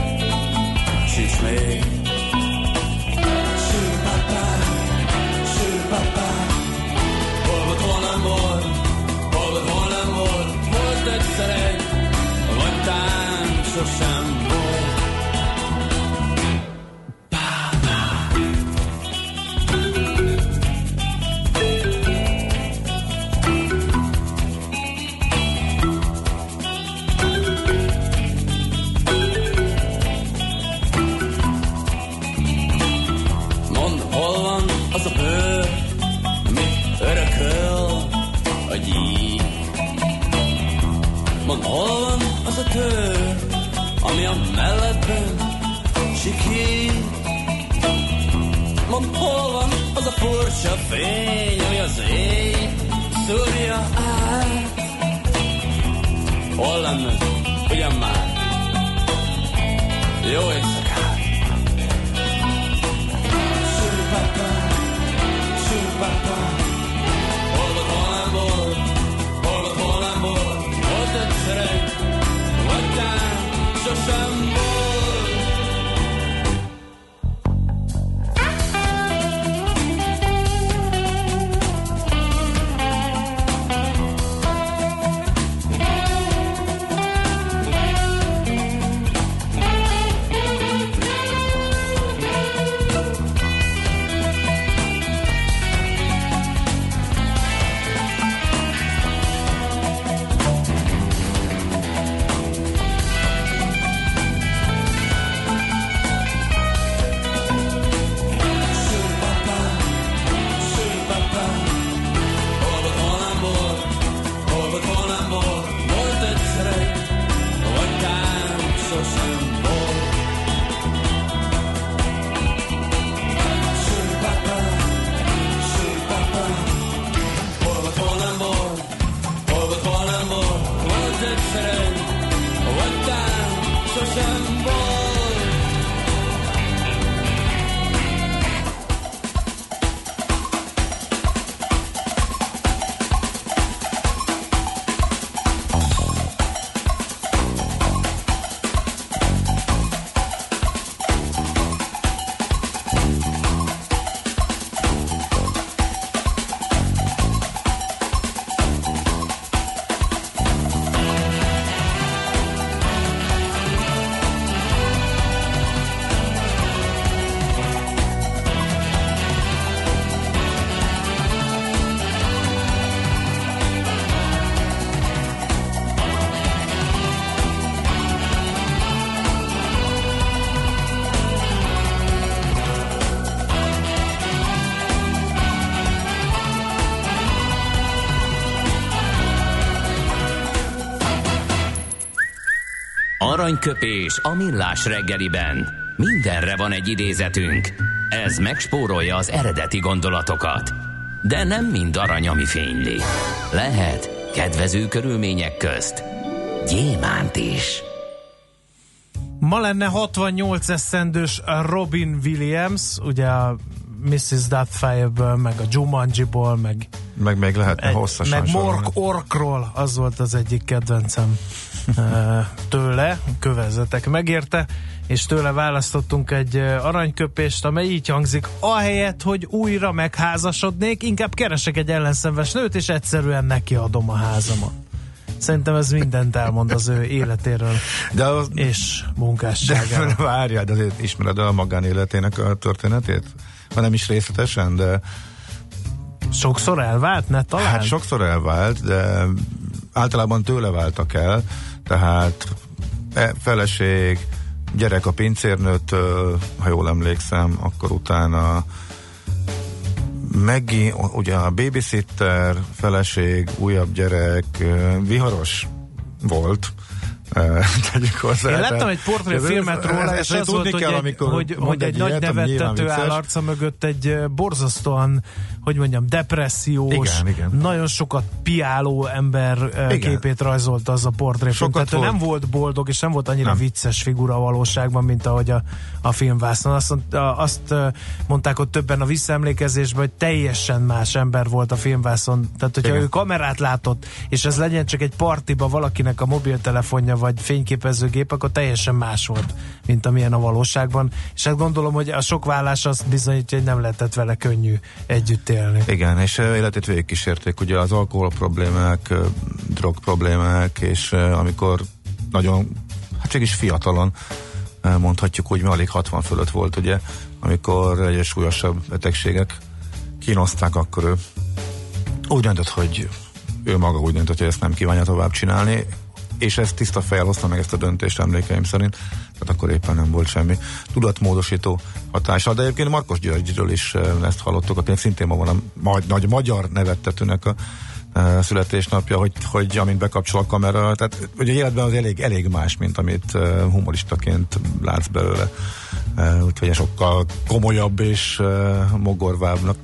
Aranyköpés a millás reggeliben. Mindenre van egy idézetünk. Ez megspórolja az eredeti gondolatokat. De nem mind arany, ami fényli. Lehet kedvező körülmények közt gyémánt is. Ma lenne 68 eszendős Robin Williams, ugye a Mrs. Doubtfire-ből, meg a Jumanji-ból, meg, Meg még lehetne egy, hosszasan meg. Mork Orkról, az volt az egyik kedvencem tőle, kövezetek megérte, és tőle választottunk egy aranyköpést, amely így hangzik, ahelyett, hogy újra megházasodnék, inkább keresek egy ellenszenves nőt, és egyszerűen nekiadom a házamat. Szerintem ez mindent elmond az ő életéről De, az, és de munkásságáról. de azért ismered a magánéletének a történetét? Ha nem is részletesen, de Sokszor elvált, ne talán? hát sokszor elvált, de általában tőle váltak el, tehát feleség, gyerek a pincérnőtől, ha jól emlékszem, akkor utána Meggi, ugye a babysitter, feleség, újabb gyerek, viharos volt, tegyük hozzá. Én láttam egy portréfilmet róla, ez- és az tudni volt, hogy, kell, egy, amikor hogy, hogy egy nagy nevettető vicces. áll arca mögött egy borzasztóan, hogy mondjam, depressziós, Igen, igen. nagyon sokat piáló ember ö, Igen. képét rajzolta az a portréfilm. Sokat Tehát ő nem volt. volt boldog, és nem volt annyira Nem. vicces figura a valóságban, mint ahogy a, a filmvászon. Azt, azt ö, mondták ott többen a visszaemlékezésben, hogy teljesen más ember volt a filmvászon. Tehát, hogyha Igen. ő kamerát látott, és ez legyen csak egy partiba valakinek a mobiltelefonja vagy fényképezőgép, akkor teljesen más volt, mint amilyen a valóságban. És hát gondolom, hogy a sok vállás azt bizonyítja, hogy nem lehetett vele könnyű együtt élni. Igen, és életét végigkísérték, ugye az alkohol problémák, drog problémák, és amikor nagyon, hát csak is fiatalon, mondhatjuk úgy, mert alig 60 fölött volt, ugye, amikor egyes súlyosabb betegségek kínozták, akkor ő úgy döntött, hogy ő maga úgy döntött, hogy ezt nem kívánja tovább csinálni, és ezt tiszta fejjel hozta meg ezt a döntést emlékeim szerint, tehát akkor éppen nem volt semmi tudatmódosító hatása. De egyébként Markos Györgyről is eh, ezt hallottuk, aki szintén ma van a ma- nagy magyar nevettetőnek a eh, születésnapja, hogy, hogy amint bekapcsol a kamera, tehát ugye életben az elég, elég más, mint amit eh, humoristaként látsz belőle. Úgyhogy sokkal komolyabb és mogorvábbnak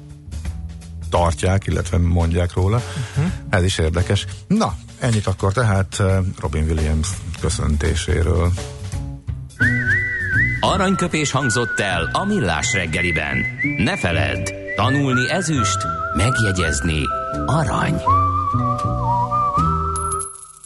tartják, illetve mondják róla. Uh-huh. Ez is érdekes. Na, ennyit akkor tehát eh, Robin Williams köszöntéséről. Aranyköpés hangzott el a millás reggeliben. Ne feledd, tanulni ezüst, megjegyezni arany.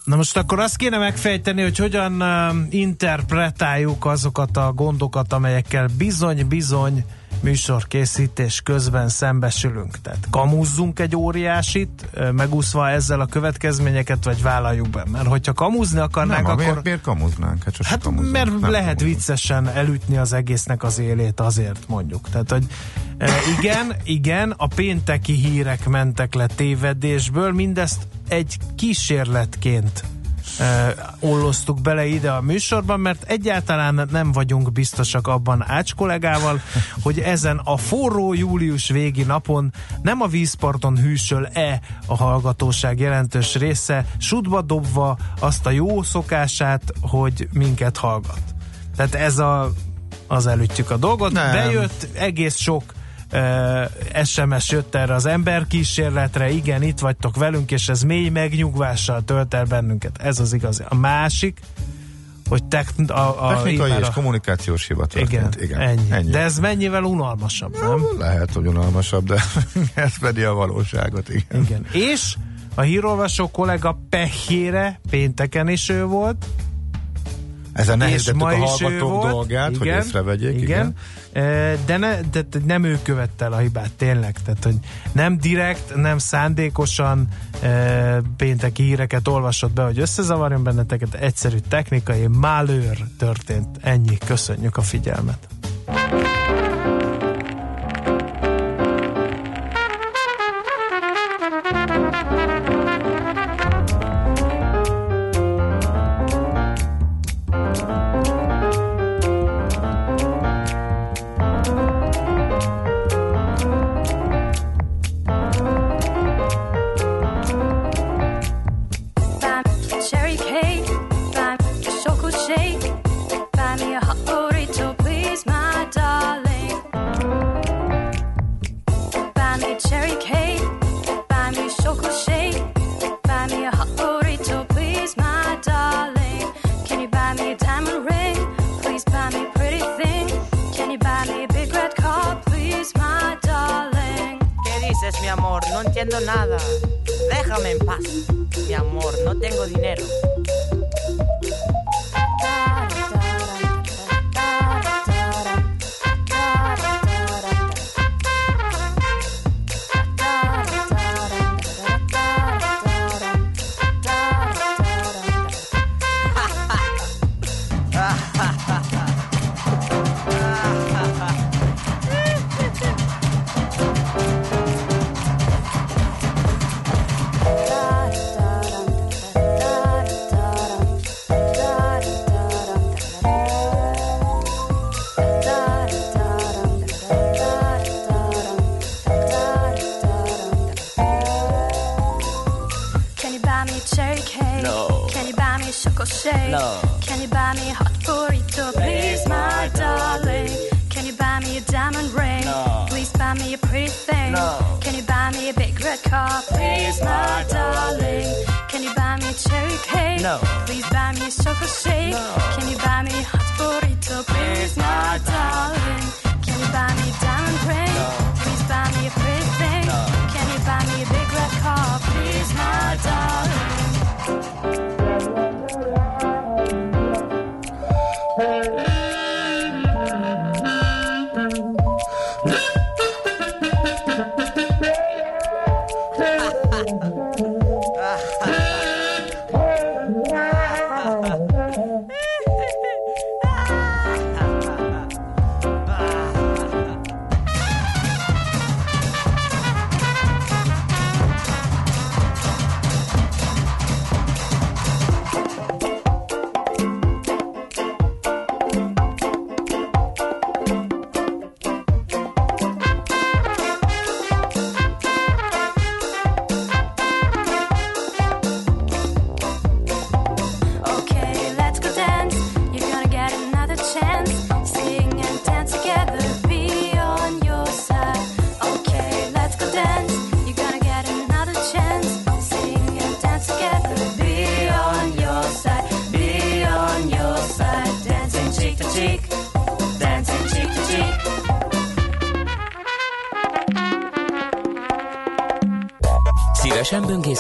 Na most akkor azt kéne megfejteni, hogy hogyan uh, interpretáljuk azokat a gondokat, amelyekkel bizony-bizony műsorkészítés közben szembesülünk. Tehát kamuzzunk egy óriásit, megúszva ezzel a következményeket, vagy vállaljuk be. Mert hogyha kamuzni akarnánk, Nem, akkor... miért, miért kamuznánk? Hát, Hát kamuzzunk. mert Nem lehet kamuzzunk. viccesen elütni az egésznek az élét azért mondjuk. Tehát, hogy igen, igen, a pénteki hírek mentek le tévedésből, mindezt egy kísérletként olloztuk bele ide a műsorban, mert egyáltalán nem vagyunk biztosak abban Ács kollégával, hogy ezen a forró július végi napon nem a vízparton hűsöl-e a hallgatóság jelentős része, sutba dobva azt a jó szokását, hogy minket hallgat. Tehát ez a, az elütjük a dolgot. Nem. Bejött egész sok SMS jött erre az emberkísérletre, igen, itt vagytok velünk, és ez mély megnyugvással tölt el bennünket. Ez az igazi. A másik, hogy techn- a, a, Technikai és a- kommunikációs hiba igen, történt. Igen, ennyi. ennyi. De ez mennyivel unalmasabb, nem? Lehet, hogy unalmasabb, de ez pedig a valóságot, igen. Igen. És a hírolvasó kollega pehjére pénteken is ő volt, Ezen ma a hallgatók dolgát, hogy igen, észrevegyék. Igen. E, De, ne, de de nem ő követte el a hibát, tényleg. Tehát, hogy nem direkt, nem szándékosan e, pénteki híreket olvasott be, hogy összezavarjon benneteket. Egyszerű technikai malőr történt. Ennyi. Köszönjük a figyelmet. ¿Qué dices, mi amor? No entiendo nada. Déjame en paz. Mi amor, no tengo dinero.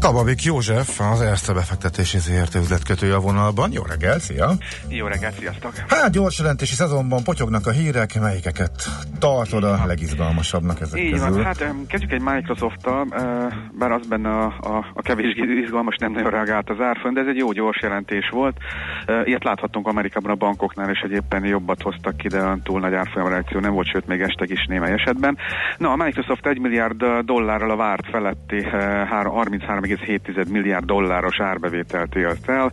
Kababik József, az Erste befektetési ZRT üzletkötője a vonalban. Jó reggel, szia! Jó reggelt, sziasztok! Hát gyors jelentési szezonban potyognak a hírek, melyikeket tartod a legizgalmasabbnak ezek Így közül? van, hát kezdjük egy Microsoft-tal, eh, bár az benne a, a, a kevés izgalmas nem nagyon reagált az árföld, de ez egy jó gyors jelentés volt. Eh, Ilyet láthattunk Amerikában a bankoknál, és egyébként jobbat hoztak ki, de túl nagy árfolyam reakció nem volt, sőt még estek is némely esetben. Na, a Microsoft 1 milliárd dollárral a várt feletti eh, három- 33,7 milliárd dolláros árbevételt élt el.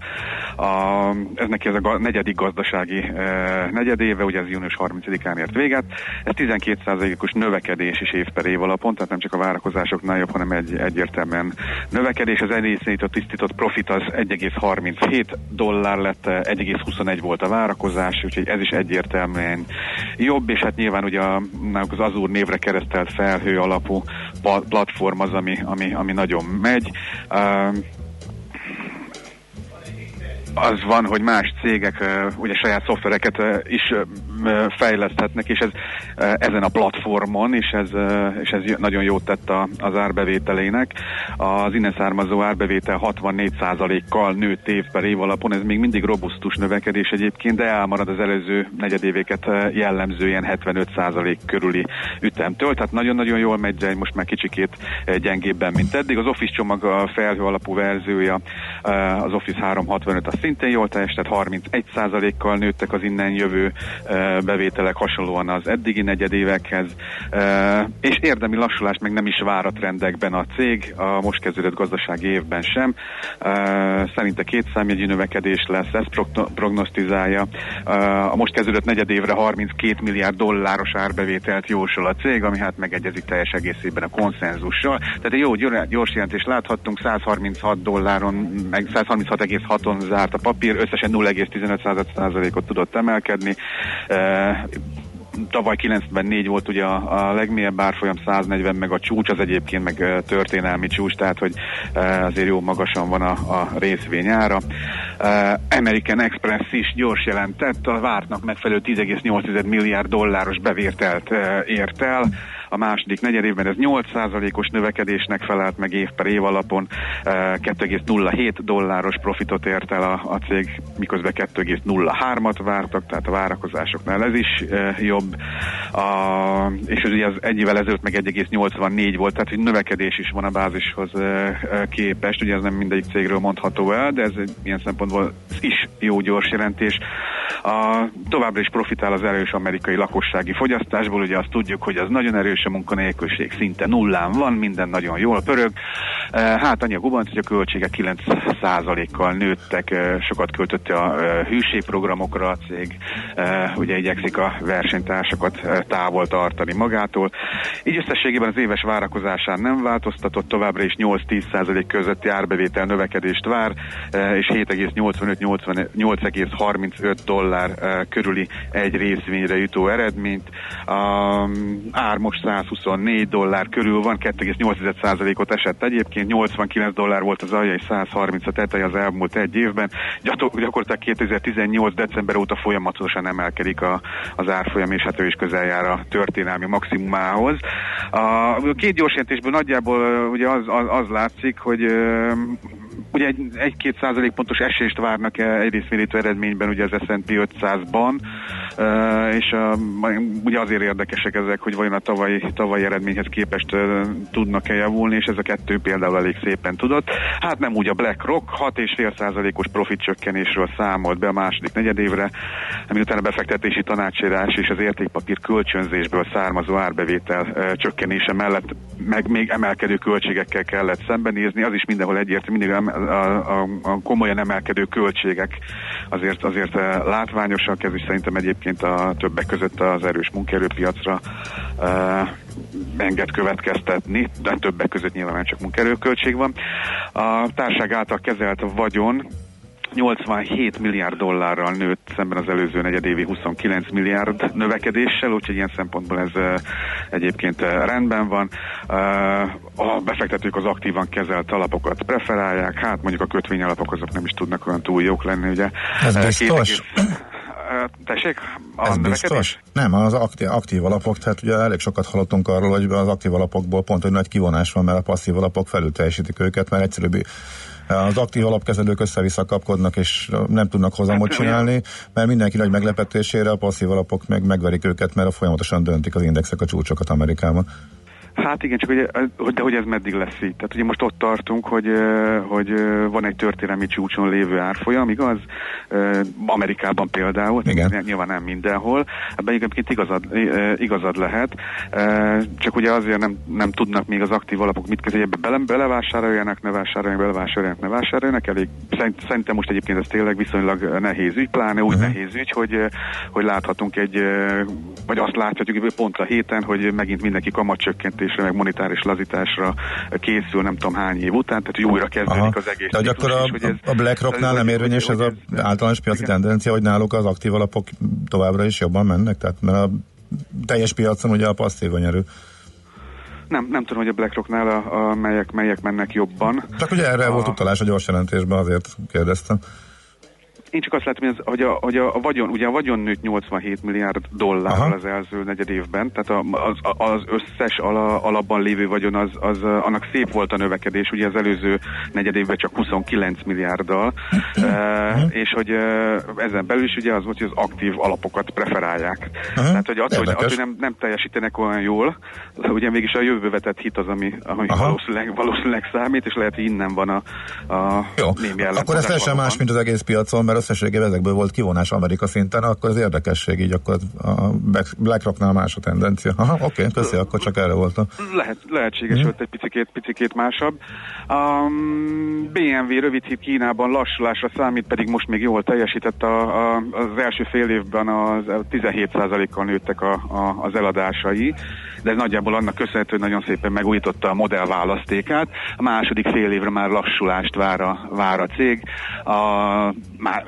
A, ez neki ez a negyedik gazdasági eh, negyedéve, ugye ez június 30-án ért véget. Ez 12%-os növekedés is év per év alapon, tehát nem csak a várakozásoknál jobb, hanem egy egyértelműen növekedés. Az elészított tisztított profit az 1,37 dollár lett, eh, 1,21 volt a várakozás, úgyhogy ez is egyértelműen jobb, és hát nyilván ugye a, az Azure névre keresztelt felhő alapú platform az, ami, ami, ami nagyon megy. Uh, az van, hogy más cégek ugye saját szoftvereket is fejleszthetnek, és ez ezen a platformon, és ez, és ez nagyon jót tett a, az árbevételének. Az innen származó árbevétel 64%-kal nőtt év per év alapon, ez még mindig robusztus növekedés egyébként, de elmarad az előző negyedévéket jellemző ilyen 75% körüli ütemtől, tehát nagyon-nagyon jól megy, de most már kicsikét gyengébben, mint eddig. Az Office csomag a felhő alapú verziója, az Office 365 az szintén jól teljes, tehát 31%-kal nőttek az innen jövő bevételek hasonlóan az eddigi negyedévekhez, és érdemi lassulást meg nem is vár a trendekben a cég, a most kezdődött gazdasági évben sem. Szerinte két számjegyű növekedés lesz, ezt progno- prognosztizálja. A most kezdődött negyedévre 32 milliárd dolláros árbevételt jósol a cég, ami hát megegyezik teljes egészében a konszenzussal. Tehát egy jó gyor- gyors jelentést láthattunk, 136 dolláron, meg 136,6-on zárt a papír, összesen 0,15%-ot tudott emelkedni. Uh, tavaly 94 volt ugye a, a legmélyebb árfolyam 140, meg a csúcs az egyébként meg ö, történelmi csúcs, tehát hogy ö, azért jó magasan van a, a részvény ára. American Express is gyors jelentett, a vártnak megfelelő 10,8 milliárd dolláros bevételt ö, ért el, a második negyedévben ez 8%-os növekedésnek felelt meg év per év alapon, ö, 2,07 dolláros profitot ért el a, a cég, miközben 2,03-at vártak, tehát a várakozásoknál ez is jobb. A és ugye az egy évvel ezelőtt meg 1,84 volt, tehát hogy növekedés is van a bázishoz képest, ugye ez nem mindegyik cégről mondható el, de ez egy ilyen szempontból is jó gyors jelentés. A, továbbra is profitál az erős amerikai lakossági fogyasztásból, ugye azt tudjuk, hogy az nagyon erős a munkanélküliség szinte nullán van, minden nagyon jól pörög. E, Hát annyi a gubanc, hogy a költségek 9%-kal nőttek, e, sokat költött a e, hűségprogramokra a cég, ugye igyekszik a versenytársakat távol tartani magától. Így összességében az éves várakozásán nem változtatott, továbbra is 8-10% közötti árbevétel növekedést vár, és 7,85-8,35 dollár eh, körüli egy részvényre jutó eredményt. A ár most 124 dollár körül van, 2,8%-ot esett egyébként, 89 dollár volt az alja, és 130 a teteje az elmúlt egy évben. Gyakorlatilag gyakorlatilag 2018 december óta folyamatosan emelkedik a, az árfolyam, és hát ő is közel jár a történelmi maximumához. A két gyors jelentésből nagyjából ugye az, az, az látszik, hogy ugye egy, egy-két százalék pontos esést várnak eh, egy részvényítő eredményben ugye az S&P 500-ban, eh, és eh, ugye azért érdekesek ezek, hogy vajon a tavalyi, tavalyi eredményhez képest tudnak-e javulni, és ez a kettő például elég szépen tudott. Hát nem úgy a BlackRock 6,5 százalékos profit csökkenésről számolt be a második negyedévre, miután a befektetési tanácsírás és az értékpapír kölcsönzésből származó árbevétel csökkenése mellett meg még emelkedő költségekkel kellett szembenézni, az is mindenhol egyértelmű, mindig a, a, a, komolyan emelkedő költségek azért, azért látványosak, ez is szerintem egyébként a többek között az erős munkaerőpiacra uh, enged következtetni, de többek között nyilván csak munkaerőköltség van. A társág által kezelt vagyon 87 milliárd dollárral nőtt szemben az előző negyedévi 29 milliárd növekedéssel, úgyhogy ilyen szempontból ez uh, egyébként uh, rendben van. Uh, a befektetők az aktívan kezelt alapokat preferálják, hát mondjuk a kötvényalapok azok nem is tudnak olyan túl jók lenni, ugye. Ez biztos? Tessék? A Ez biztos? Nem, az aktív, aktív alapok, tehát ugye elég sokat hallottunk arról, hogy az aktív alapokból pont egy nagy kivonás van, mert a passzív alapok felül teljesítik őket, mert egyszerűbb az aktív alapkezelők össze-vissza kapkodnak, és nem tudnak hozamot Hát, csinálni, mert mindenki nagy meglepetésére a passzív alapok meg megverik őket, mert a folyamatosan döntik az indexek a csúcsokat Amerikában. Hát igen, csak hogy, de hogy ez meddig lesz így. Tehát ugye most ott tartunk, hogy, hogy van egy történelmi csúcson lévő árfolyam, igaz? Amerikában például, igen. nyilván nem mindenhol. Ebben egyébként igazad, igazad lehet, csak ugye azért nem, nem tudnak még az aktív alapok mit kezdeni, ebbe bele, belevásároljanak, ne vásároljanak, belevásároljanak, ne vásároljanak. Elég, szerintem most egyébként ez tényleg viszonylag nehéz ügy, pláne úgy uh-huh. nehéz ügy, hogy, hogy láthatunk egy, vagy azt láthatjuk hogy pont a héten, hogy megint mindenki kamatcsökkentés csökkentésre, meg monetáris lazításra készül nem tudom hány év után, tehát hogy újra kezdődik Aha. az egész. De hogy akkor a, is, hogy ez, a BlackRocknál nem érvényes ez az általános piaci igen. tendencia, hogy náluk az aktív alapok továbbra is jobban mennek? Tehát mert a teljes piacon ugye a passzív nyerő. Nem, nem tudom, hogy a BlackRocknál a, a melyek, melyek mennek jobban. Csak ugye erre a... volt utalás a gyors jelentésben, azért kérdeztem. Én csak azt látom, hogy, az, hogy, a, hogy a, a vagyon, ugye a vagyon nőtt 87 milliárd dollárral az első negyed évben, tehát a, az, az összes ala, alapban lévő vagyon, az, az, annak szép volt a növekedés, ugye az előző negyed évben csak 29 milliárddal, e, és hogy ezen belül is ugye az volt, hogy az aktív alapokat preferálják. Uh-huh. Tehát, hogy attól, hogy, attól, nem, nem teljesítenek olyan jól, ugye mégis a jövő vetett hit az, ami, ami valószínűleg, valószínűleg számít, és lehet, hogy innen van a, a Jó. némi Akkor ez teljesen más, mint az egész piacon, mert összességében ezekből volt kivonás Amerika szinten, akkor az érdekesség, így akkor a BlackRocknál más a tendencia. Aha, oké, okay, köszi, akkor csak erre voltam. Lehet, lehetséges, mm. hogy egy picikét, picikét másabb. Um, BMW rövid hit Kínában lassulásra számít, pedig most még jól teljesített a, a, az első fél évben az 17%-kal nőttek a, a, az eladásai de ez nagyjából annak köszönhető, hogy nagyon szépen megújította a modell választékát. A második fél évre már lassulást vár a, vár a cég, a, már,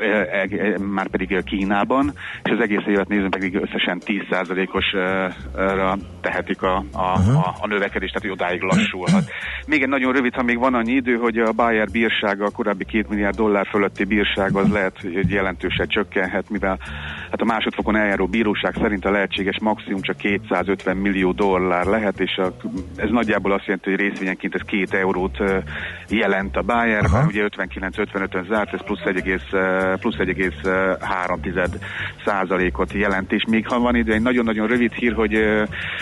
már pedig Kínában, és az egész évet nézve pedig összesen 10%-os e, tehetik a, a, a, a növekedést, tehát hogy odáig lassulhat. Még egy nagyon rövid, ha még van annyi idő, hogy a Bayer bírsága, a korábbi két milliárd dollár fölötti bírság az lehet, hogy jelentősen csökkenhet, mivel hát a másodfokon eljáró bíróság szerint a lehetséges maximum csak 250 millió dollár lehet, és a, ez nagyjából azt jelenti, hogy részvényenként ez két eurót jelent a Bayer, Aha. ugye 59-55-ön zárt, ez plusz 1,3 plusz 1,3 százalékot jelent, és még ha van idő, egy nagyon-nagyon rövid hír, hogy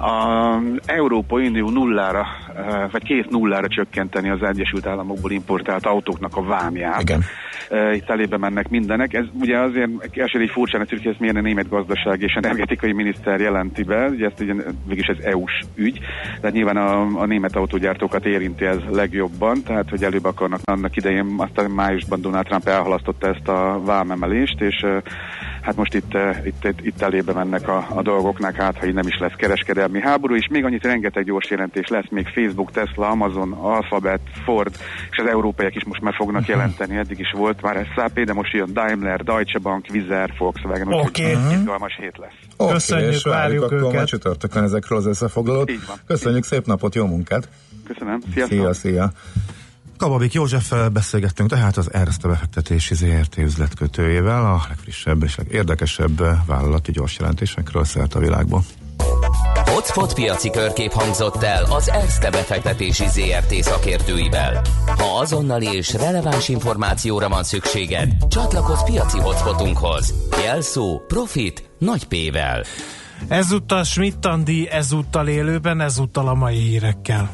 a Európai Unió nullára, ö, vagy két nullára csökkenteni az Egyesült Államokból importált autóknak a vámját. Igen. Ö, Itt elébe mennek mindenek. Ez ugye azért első egy furcsán hogy ezt milyen a német gazdaság és energetikai miniszter jelenti be, ugye ezt ugye végülis ez EU-s ügy, tehát nyilván a, a német autógyártókat érinti ez legjobban, tehát hogy előbb akarnak annak idején, aztán májusban Donald Trump elhalasztotta ezt a vámemelést, és ö, hát most itt, itt, itt, itt elébe mennek a, a dolgoknak, hát ha így nem is lesz kereskedelmi háború, és még annyit rengeteg gyors jelentés lesz, még Facebook, Tesla, Amazon, Alphabet, Ford, és az európaiak is most már fognak jelenteni, eddig is volt már SAP, de most jön Daimler, Deutsche Bank, Vizer, Volkswagen, Oké. úgyhogy izgalmas hét lesz. Oké, Köszönjük, és várjuk várjuk akkor őket. majd csütörtökön ezekről az összefoglalót. Köszönjük, szép napot, jó munkát! Köszönöm, sziasztok! Szia, szia! Kababik Józseffel beszélgettünk tehát az Erste befektetési ZRT üzletkötőjével a legfrissebb és legérdekesebb vállalati gyors jelentésekről szert a világból. Hotspot piaci körkép hangzott el az Erste befektetési ZRT szakértőivel. Ha azonnali és releváns információra van szükséged, csatlakozz piaci hotspotunkhoz. Jelszó Profit nagy P-vel. Ezúttal Schmidt ezúttal élőben, ezúttal a mai hírekkel.